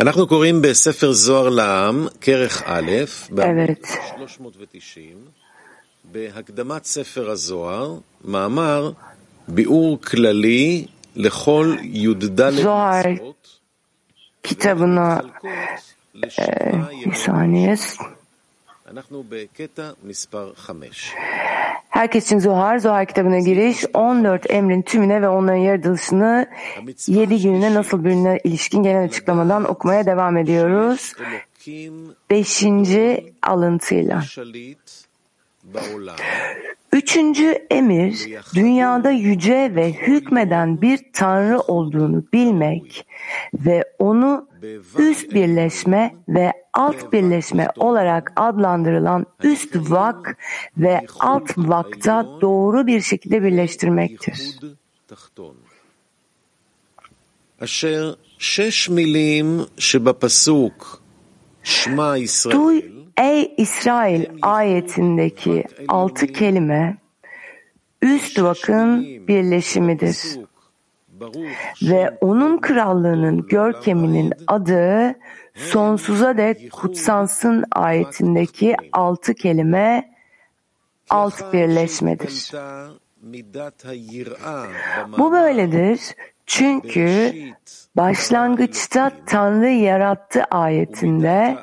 אנחנו קוראים בספר זוהר לעם, כרך א', בעמוד Evet. 390, בהקדמת ספר הזוהר, מאמר ביאור כללי לכל י"ד מצוות, Kitabına לשבעה bir Herkes için Zohar, Zohar kitabına giriş, 14 emrin tümüne ve onların yaratılışını 7 gününe nasıl birine ilişkin genel açıklamadan okumaya devam ediyoruz. Beşinci alıntıyla. Üçüncü emir, dünyada yüce ve hükmeden bir Tanrı olduğunu bilmek ve onu üst birleşme ve alt birleşme olarak adlandırılan üst vak ve alt vakta doğru bir şekilde birleştirmektir. Duy Ey İsrail ayetindeki altı kelime üst vakın birleşimidir. Ve onun krallığının görkeminin adı sonsuza dek kutsansın ayetindeki altı kelime alt birleşmedir. Bu böyledir çünkü başlangıçta Tanrı yarattı ayetinde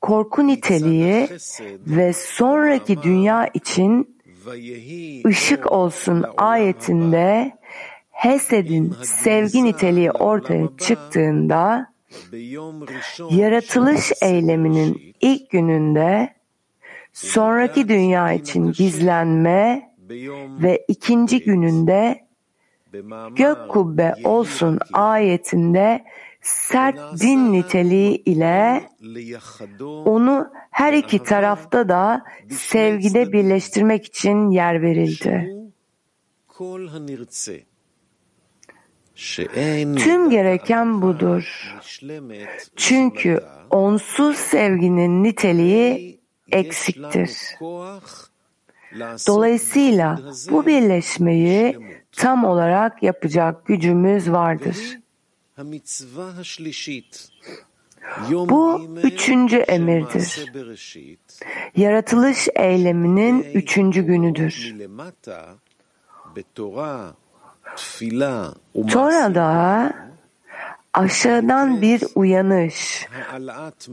korku niteliği ve sonraki dünya için ışık olsun ayetinde Hesed'in sevgi niteliği ortaya çıktığında yaratılış eyleminin ilk gününde sonraki dünya için gizlenme ve ikinci gününde gök kubbe olsun ayetinde sert din niteliği ile onu her iki tarafta da sevgide birleştirmek için yer verildi. Tüm gereken budur. Çünkü onsuz sevginin niteliği eksiktir. Dolayısıyla bu birleşmeyi tam olarak yapacak gücümüz vardır. Bu üçüncü emirdir. Yaratılış eyleminin üçüncü günüdür. Tora'da aşağıdan bir uyanış,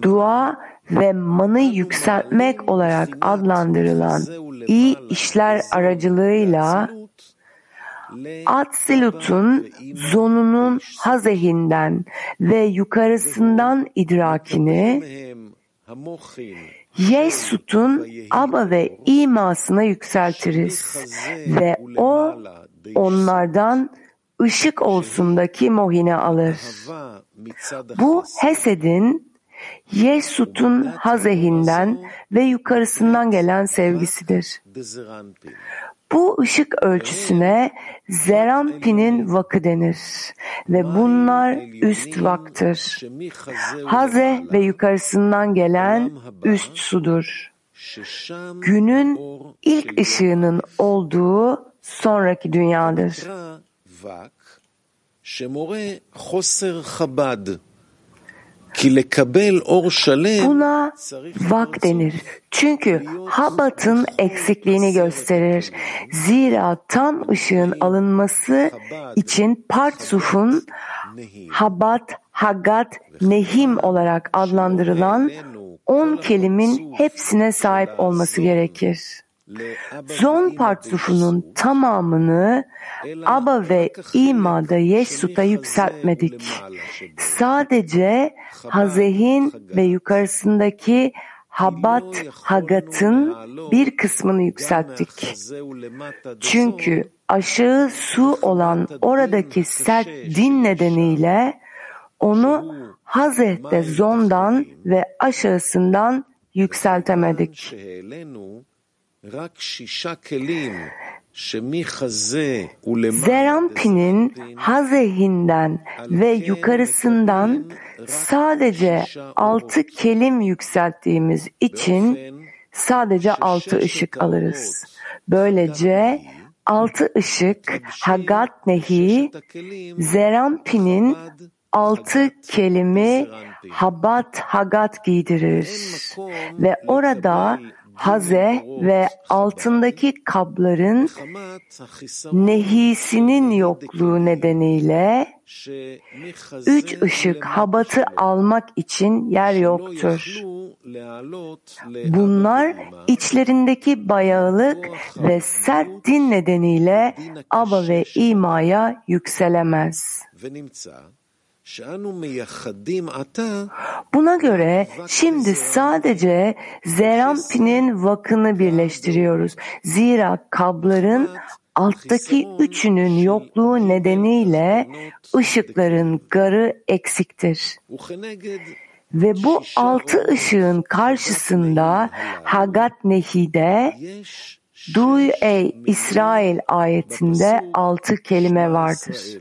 dua ve manı yükseltmek olarak adlandırılan iyi işler aracılığıyla Atsilut'un zonunun hazehinden ve yukarısından idrakini Yesut'un aba ve imasına yükseltiriz ve o onlardan ışık olsundaki mohine alır. Bu Hesed'in Yesut'un hazehinden ve yukarısından gelen sevgisidir. Bu ışık ölçüsüne Zerampi'nin vakı denir ve bunlar üst vaktır. Haze ve yukarısından gelen üst sudur. Günün ilk ışığının olduğu sonraki dünyadır. Buna vak denir. Çünkü Habat'ın eksikliğini gösterir. Zira tam ışığın alınması için Partsuf'un Habat, Hagat, Nehim olarak adlandırılan on kelimin hepsine sahip olması gerekir. Zon partsufunun tamamını Aba ve İma'da Yeşsut'a yükseltmedik. Sadece Hazehin ve yukarısındaki Habat Hagat'ın bir kısmını yükselttik. Çünkü aşağı su olan oradaki sert din nedeniyle onu Hazeh'te zondan ve aşağısından yükseltemedik. Zerampi'nin hazehinden ve yukarısından sadece altı kelim yükselttiğimiz için sadece altı ışık alırız. Böylece altı ışık Hagat Nehi Zerampi'nin altı kelimi habat hagat giydirir ve orada haze ve altındaki kabların nehisinin yokluğu nedeniyle üç ışık habatı almak için yer yoktur. Bunlar içlerindeki bayağılık ve sert din nedeniyle aba ve imaya yükselemez. Buna göre şimdi sadece Zerampi'nin vakını birleştiriyoruz. Zira kabların alttaki üçünün yokluğu nedeniyle ışıkların garı eksiktir. Ve bu altı ışığın karşısında Hagat Nehi'de Duy ey İsrail ayetinde altı kelime vardır.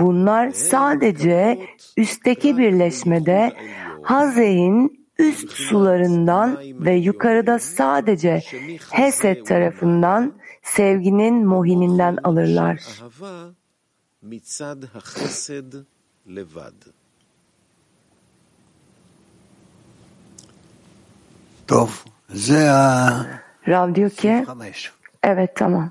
Bunlar sadece üstteki birleşmede Haze'in üst sularından ve yukarıda sadece Hesed tarafından sevginin mohininden alırlar. Rav diyor ki, evet tamam.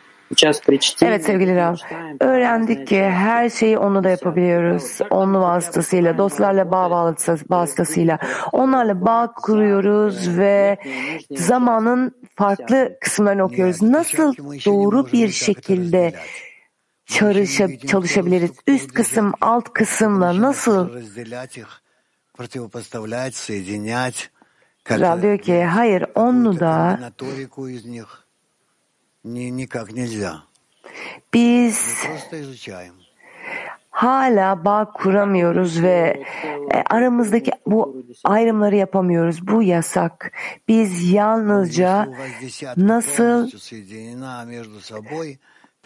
Evet sevgili Rav, öğrendik ki her şeyi onu da yapabiliyoruz. Onlu vasıtasıyla, dostlarla bağ vasıtasıyla. Onlarla bağ kuruyoruz ve zamanın farklı kısımlarını okuyoruz. Nasıl doğru bir şekilde çalışa, çalışabiliriz? Üst kısım, alt kısımla nasıl? Rav diyor ki hayır onu da biz hala bağ kuramıyoruz ve aramızdaki bu ayrımları yapamıyoruz. Bu yasak. Biz yalnızca nasıl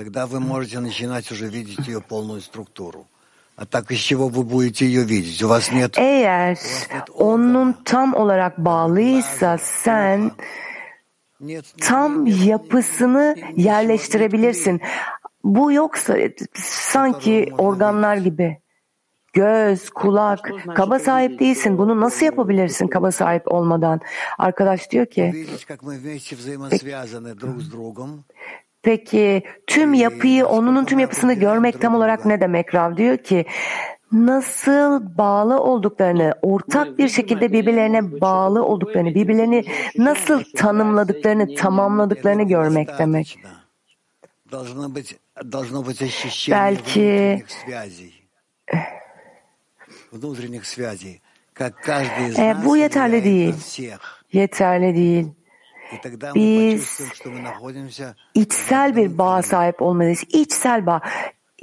тогда вы можете начинать уже видеть ее полную структуру. А так из чего вы будете ее видеть? У вас нет... Eğer onun tam olarak bağlıysa sen tam yapısını yerleştirebilirsin. Bu yoksa sanki organlar gibi. Göz, kulak, kaba sahip değilsin. Bunu nasıl yapabilirsin kaba sahip olmadan? Arkadaş diyor ki, Peki tüm yapıyı, onunun tüm yapısını görmek tam olarak ne demek Rav? Diyor ki nasıl bağlı olduklarını, ortak bir şekilde birbirlerine bağlı olduklarını, birbirlerini nasıl tanımladıklarını, tamamladıklarını görmek demek. Belki e, bu yeterli değil. Yeterli değil. Biz içsel bir bağ sahip olmalıyız. İçsel bağ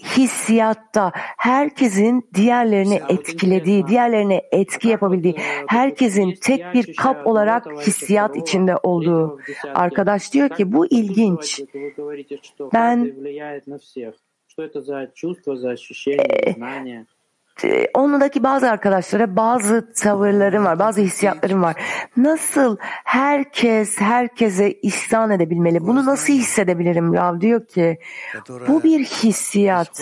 hissiyatta herkesin diğerlerini etkilediği, diğerlerine etki yapabildiği, herkesin tek bir kap olarak hissiyat içinde olduğu. Arkadaş diyor ki bu ilginç. Ben onundaki bazı arkadaşlara bazı tavırlarım var, bazı hissiyatlarım var. Nasıl herkes herkese ihsan edebilmeli? Bunu nasıl hissedebilirim? Rav diyor ki bu bir hissiyat.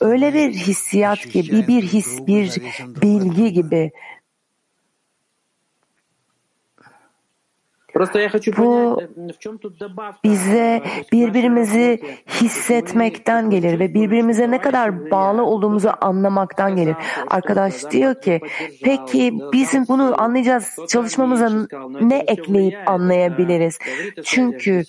Öyle bir hissiyat ki bir, bir his, bir bilgi gibi. Bu bize birbirimizi hissetmekten gelir ve birbirimize ne kadar bağlı olduğumuzu anlamaktan gelir. Arkadaş diyor ki peki bizim bunu anlayacağız çalışmamıza ne ekleyip anlayabiliriz? Çünkü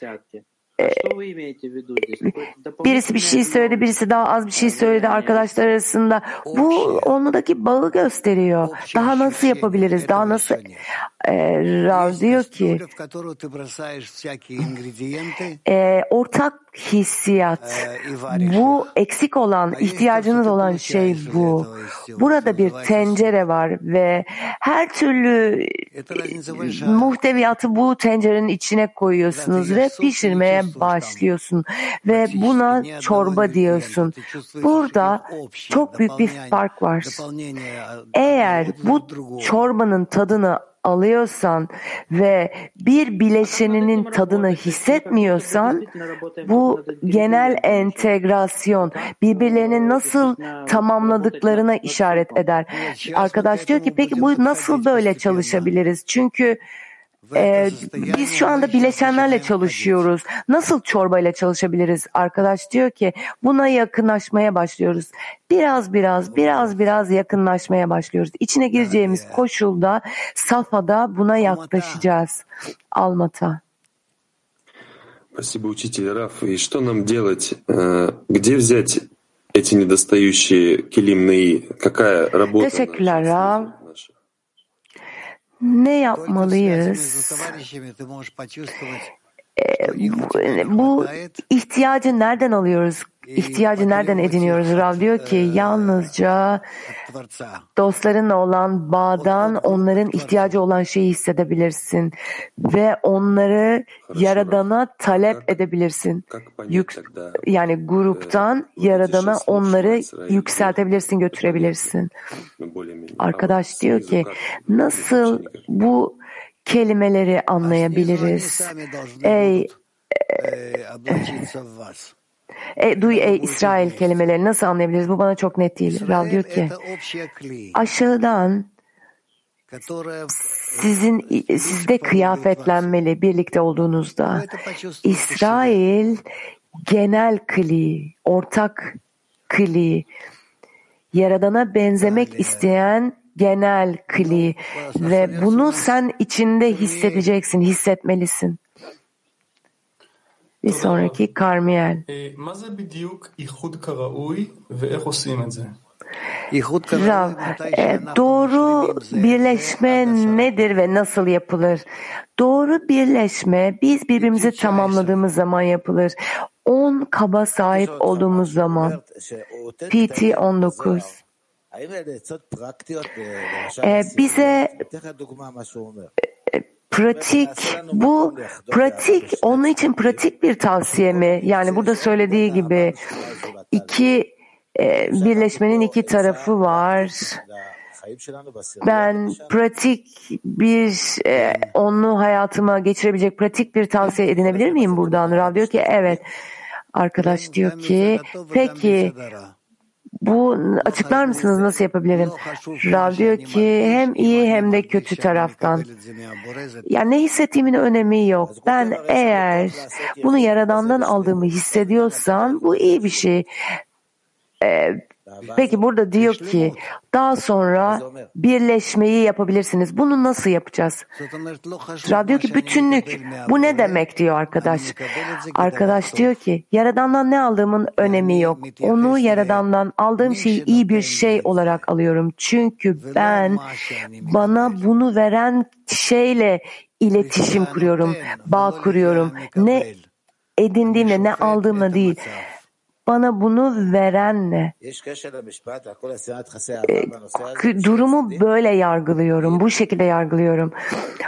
birisi bir şey söyledi, birisi daha az bir şey söyledi arkadaşlar arasında. Bu onudaki bağı gösteriyor. Daha nasıl yapabiliriz? Daha nasıl e, Rav diyor ki e, ortak hissiyat bu eksik olan ihtiyacınız olan şey bu. Burada bir tencere var ve her türlü muhteviyatı bu tencerenin içine koyuyorsunuz ve pişirmeye başlıyorsun ve buna çorba diyorsun. Burada çok büyük bir fark var. Eğer bu çorbanın tadını alıyorsan ve bir bileşeninin tadını hissetmiyorsan bu genel entegrasyon birbirlerini nasıl tamamladıklarına işaret eder. Arkadaş diyor ki peki bu nasıl böyle çalışabiliriz? Çünkü e, biz şu anda bileşenlerle çalışıyoruz. Nasıl çorbayla çalışabiliriz? Arkadaş diyor ki buna yakınlaşmaya başlıyoruz. Biraz biraz biraz biraz yakınlaşmaya başlıyoruz. İçine gireceğimiz koşulda safhada buna yaklaşacağız. Almata. Спасибо, учитель Раф. И что нам делать? Э, Где взять эти недостающие килимные? Какая работа Teşekkürler наша? ne yapmalıyız? Ee, bu ihtiyacı nereden alıyoruz? İhtiyacı nereden ediniyoruz? Rav? Diyor ki yalnızca dostların olan bağdan onların ihtiyacı olan şeyi hissedebilirsin ve onları Yaradan'a talep edebilirsin. Yük, yani gruptan Yaradan'a onları yükseltebilirsin, götürebilirsin. Arkadaş diyor ki nasıl bu kelimeleri anlayabiliriz. Ey e, e, duy ey İsrail kelimeleri nasıl anlayabiliriz? Bu bana çok net değil. Rav diyor ki aşağıdan sizin sizde kıyafetlenmeli birlikte olduğunuzda. İsrail genel kli, ortak kli, Yaradan'a benzemek isteyen genel kli ve bunu sen içinde hissedeceksin, hissetmelisin. Bir sonraki Karmiel. Rav, e, doğru birleşme nedir ve nasıl yapılır? Doğru birleşme biz birbirimizi tamamladığımız zaman yapılır. 10 kaba sahip olduğumuz zaman. PT 19. Ee, bize Pratik, bu pratik, onun için pratik bir tavsiye mi? Yani burada söylediği gibi iki e, birleşmenin iki tarafı var. Ben pratik bir e, onu hayatıma geçirebilecek pratik bir tavsiye edinebilir miyim buradan? Rav diyor ki evet. Arkadaş diyor ki peki bu açıklar mısınız nasıl yapabilirim? Rav diyor ki hem iyi hem de kötü taraftan. Yani ne hissettiğimin önemi yok. Ben eğer bunu Yaradan'dan aldığımı hissediyorsam bu iyi bir şey. Ee, peki burada diyor ki daha sonra birleşmeyi yapabilirsiniz. Bunu nasıl yapacağız? Rav diyor ki bütünlük. Bu ne demek diyor arkadaş. Arkadaş diyor ki Yaradan'dan ne aldığımın önemi yok. Onu Yaradan'dan aldığım şeyi iyi bir şey olarak alıyorum. Çünkü ben bana bunu veren şeyle iletişim kuruyorum, bağ kuruyorum. Ne edindiğimle ne aldığımla değil bana bunu veren e, ne? Durumu böyle yargılıyorum, bu şekilde yargılıyorum.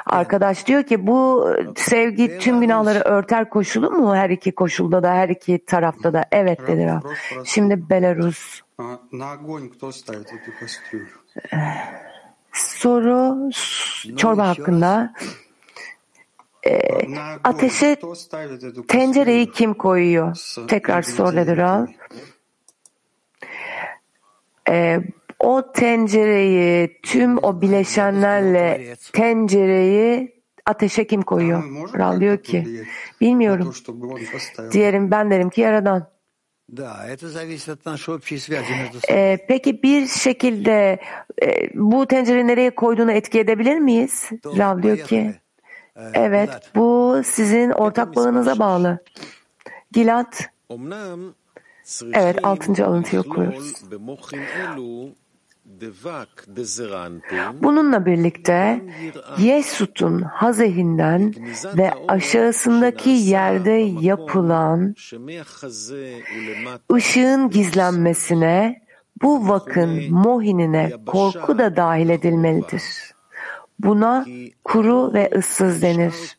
Arkadaş diyor ki bu e, sevgi tüm günahları örter koşulu mu her iki koşulda da her iki tarafta da? Evet dedi Rab. Şimdi Belarus. Soru çorba hakkında. Ee, e, ateşe tencereyi kim koyuyor? Tekrar soruyordu Ral. E, ee, o tencereyi tüm o bileşenlerle tencereyi ateşe kim koyuyor? Ral diyor ki bilmiyorum. Diyelim ben derim ki yaradan. Ee, peki bir şekilde e, bu tencereyi nereye koyduğunu etki edebilir miyiz? Rav diyor ki Evet, bu sizin ortak bağınıza bağlı. Gilat, evet 6. alıntıyı okuyoruz. Bununla birlikte Yesut'un hazehinden ve aşağısındaki yerde yapılan ışığın gizlenmesine bu vakın mohinine korku da dahil edilmelidir. Buna kuru ve ıssız denir.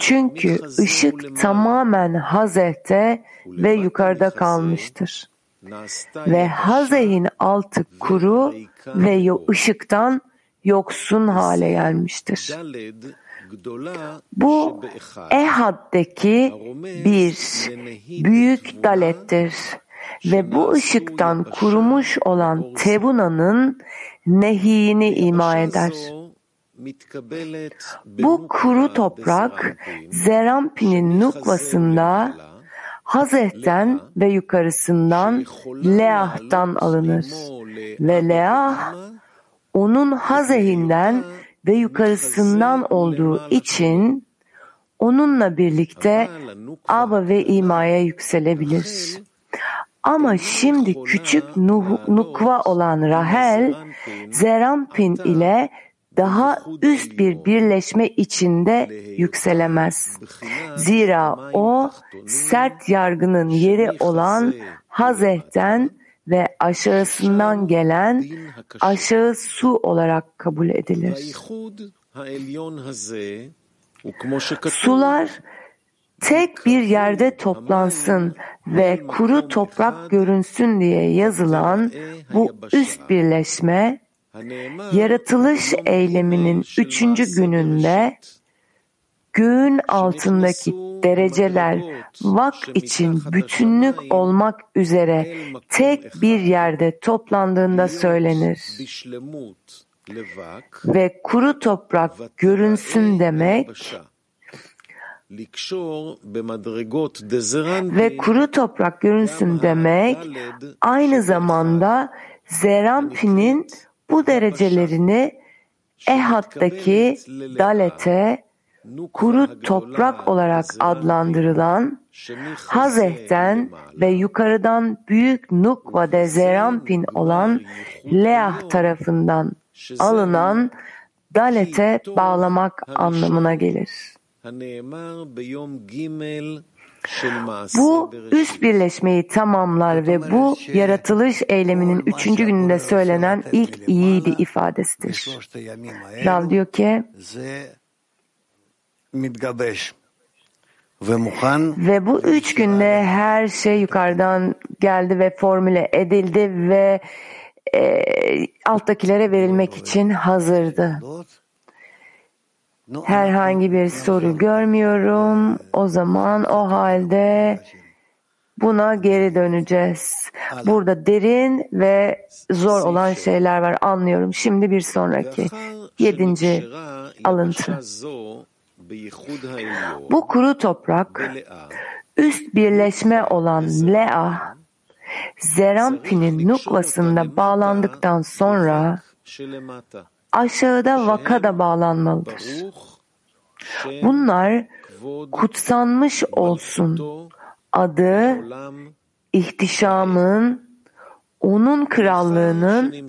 Çünkü ışık tamamen hazehte ve yukarıda kalmıştır. Ve hazehin altı kuru ve ışıktan yoksun hale gelmiştir. Bu Ehad'deki bir büyük dalettir ve bu ışıktan kurumuş olan Tevuna'nın nehiyini ima eder. Bu kuru toprak Zerampi'nin nukvasında Hazeh'ten ve yukarısından Leah'tan alınır. Ve Leah onun Hazeh'inden ve yukarısından olduğu için onunla birlikte Aba ve İma'ya yükselebilir. Ama şimdi küçük Nuh, Nukva olan Rahel, Zerampin ile daha üst bir birleşme içinde yükselemez. Zira o sert yargının yeri olan Hazeh'ten ve aşağısından gelen aşağı su olarak kabul edilir. Sular tek bir yerde toplansın ve kuru toprak görünsün diye yazılan bu üst birleşme yaratılış eyleminin üçüncü gününde göğün altındaki dereceler vak için bütünlük olmak üzere tek bir yerde toplandığında söylenir. Ve kuru toprak görünsün demek ve kuru toprak görünsün demek aynı zamanda Zerampi'nin bu derecelerini Ehad'daki Dalet'e kuru toprak olarak adlandırılan Hazeh'ten ve yukarıdan büyük Nukva de Zerampin olan Leah tarafından alınan Dalet'e bağlamak anlamına gelir. Bu üst birleşmeyi tamamlar ve bu yaratılış eyleminin üçüncü gününde söylenen ilk iyiydi ifadesidir. Rav diyor ki ve bu üç günde her şey yukarıdan geldi ve formüle edildi ve e, alttakilere verilmek için hazırdı. Herhangi bir soru görmüyorum. O zaman o halde buna geri döneceğiz. Burada derin ve zor olan şeyler var anlıyorum. Şimdi bir sonraki yedinci alıntı. Bu kuru toprak üst birleşme olan Lea Zerampi'nin nukvasında bağlandıktan sonra aşağıda vaka da bağlanmalıdır. Bunlar kutsanmış olsun. Adı, ihtişamın, onun krallığının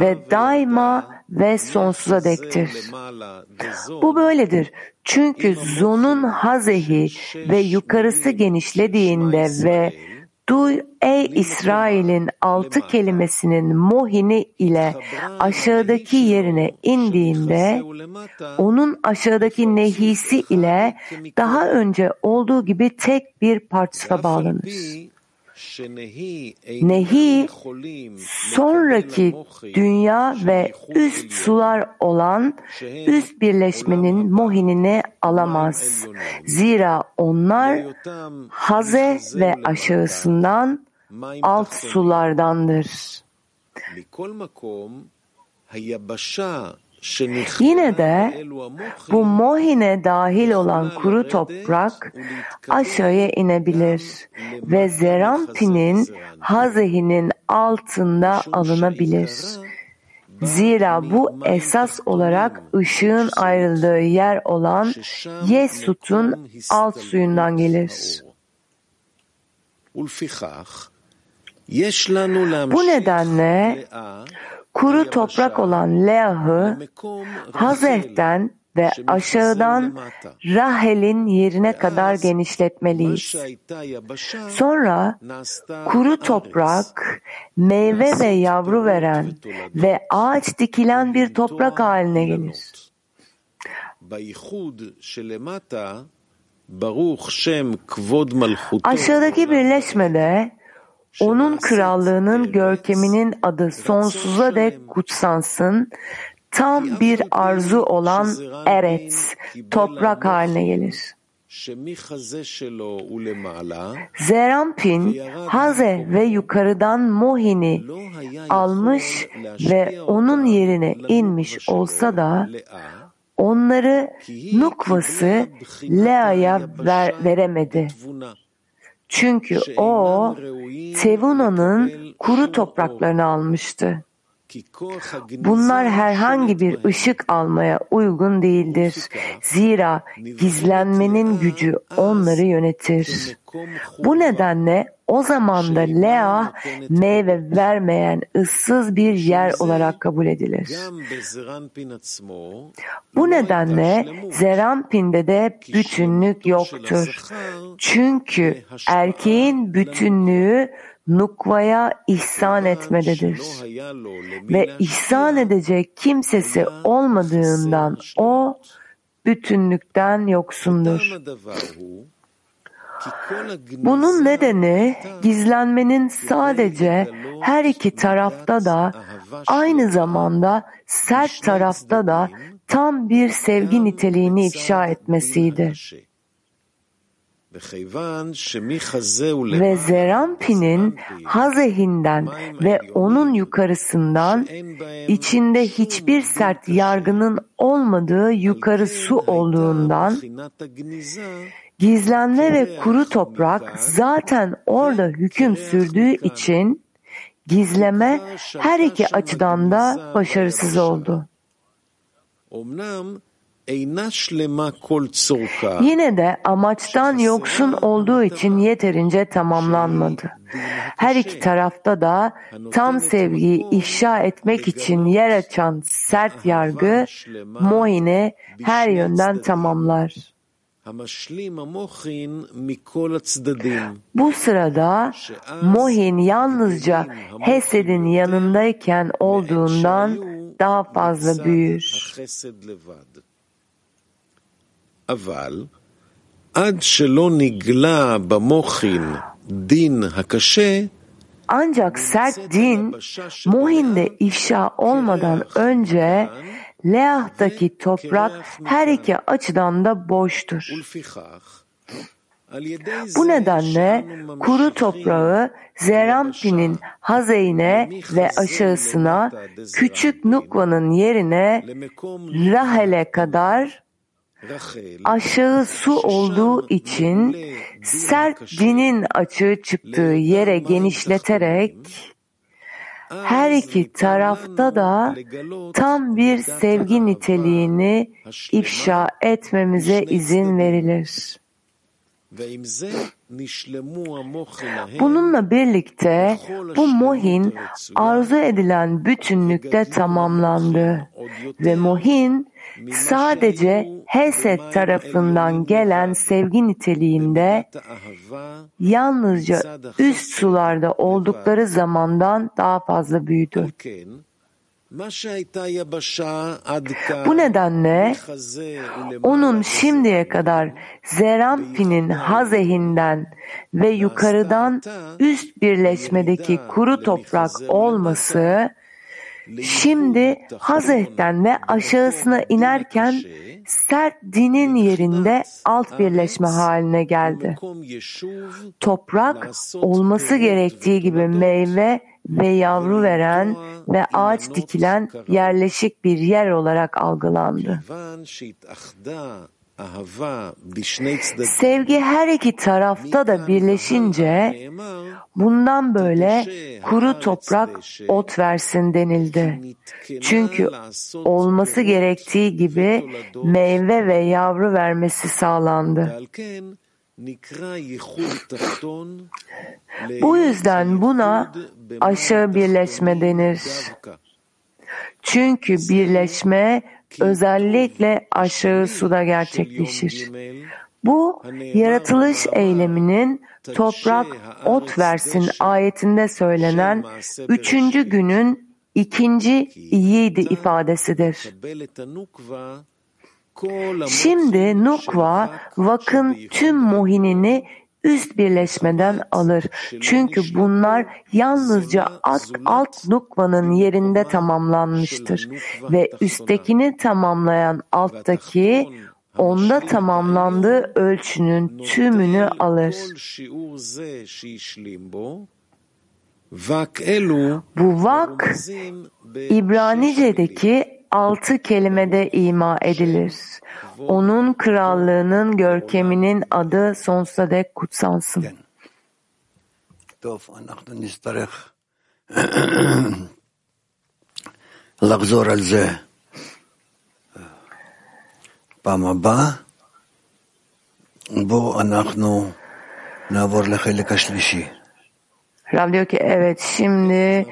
ve daima ve sonsuza dektir. Bu böyledir. Çünkü Zon'un hazehi ve yukarısı genişlediğinde ve Duy ey İsrail'in altı kelimesinin mohini ile aşağıdaki yerine indiğinde onun aşağıdaki nehisi ile daha önce olduğu gibi tek bir parçaya bağlanır. Nehi sonraki dünya ve üst sular olan üst birleşmenin mohinini alamaz. Zira onlar haze ve aşağısından alt sulardandır. Yine de bu mohine dahil olan kuru toprak aşağıya inebilir ve zerampinin hazihinin altında alınabilir. Zira bu esas olarak ışığın ayrıldığı yer olan Yesut'un alt suyundan gelir. Bu nedenle kuru toprak olan Leah'ı Hazeh'ten ve aşağıdan Rahel'in yerine kadar genişletmeliyiz. Sonra kuru toprak meyve ve yavru veren ve ağaç dikilen bir toprak haline gelir. Aşağıdaki birleşmede onun krallığının görkeminin adı sonsuza dek kutsansın. Tam bir arzu olan eret, toprak haline gelir. Zerampin Haze ve yukarıdan Mohin'i almış ve onun yerine inmiş olsa da onları Nukvası Lea'ya ver, veremedi. Çünkü o Tevuna'nın kuru topraklarını almıştı. Bunlar herhangi bir ışık almaya uygun değildir. Zira gizlenmenin gücü onları yönetir. Bu nedenle o zaman da Lea meyve vermeyen ıssız bir yer olarak kabul edilir. Bu nedenle Zerampin'de de bütünlük yoktur. Çünkü erkeğin bütünlüğü nukvaya ihsan etmededir. Ve ihsan edecek kimsesi olmadığından o bütünlükten yoksundur. Bunun nedeni gizlenmenin sadece her iki tarafta da aynı zamanda sert tarafta da tam bir sevgi niteliğini ifşa etmesiydi. Ve Zerampi'nin Hazehinden ve onun yukarısından içinde hiçbir sert yargının olmadığı yukarı su olduğundan gizlenme ve kuru toprak zaten orada hüküm sürdüğü için gizleme her iki açıdan da başarısız oldu. Yine de amaçtan yoksun olduğu için yeterince tamamlanmadı. Her iki tarafta da tam sevgiyi ifşa etmek için yer açan sert yargı Mohin'i her yönden tamamlar. Bu sırada Mohin yalnızca Hesed'in yanındayken olduğundan daha fazla büyür. החסד לבד. אבל עד שלא נגלה במוחין דין הקשה, Ancak sert din Mohin'de ifşa olmadan önce Leah'taki toprak her iki açıdan da boştur. ולפיכך, על ידי Bu זה nedenle שאנו kuru ממשיכים toprağı Zerampin'in hazeyine ve aşağısına küçük Nukva'nın yerine למקום Rahel'e kadar רחל, aşağı su olduğu için sert dinin açığı çıktığı yere genişleterek her iki tarafta da tam bir sevgi niteliğini ifşa etmemize izin verilir. Bununla birlikte bu mohin arzu edilen bütünlükte tamamlandı. ve mohin sadece Hesed tarafından gelen sevgi niteliğinde yalnızca üst sularda oldukları zamandan daha fazla büyüdü. Bu nedenle onun şimdiye kadar Zerampin'in hazehinden ve yukarıdan üst birleşmedeki kuru toprak olması Şimdi Hazret'ten ve aşağısına inerken sert dinin yerinde alt birleşme haline geldi. Toprak olması gerektiği gibi meyve ve yavru veren ve ağaç dikilen yerleşik bir yer olarak algılandı. Sevgi her iki tarafta da birleşince Bundan böyle kuru toprak ot versin denildi. Çünkü olması gerektiği gibi meyve ve yavru vermesi sağlandı. Bu yüzden buna aşağı birleşme denir. Çünkü birleşme özellikle aşağı suda gerçekleşir. Bu yaratılış eyleminin toprak ot versin ayetinde söylenen üçüncü günün ikinci yiğidi ifadesidir. Şimdi nukva vakın tüm muhinini üst birleşmeden alır. Çünkü bunlar yalnızca alt, alt nukvanın yerinde tamamlanmıştır. Ve üsttekini tamamlayan alttaki onda tamamlandığı ölçünün tümünü alır. Bu vak İbranice'deki altı kelimede ima edilir. Onun krallığının görkeminin adı sonsuza dek kutsansın. لغزور בפעם הבאה, בו אנחנו נעבור לחלק השלישי. Rav diyor ki evet şimdi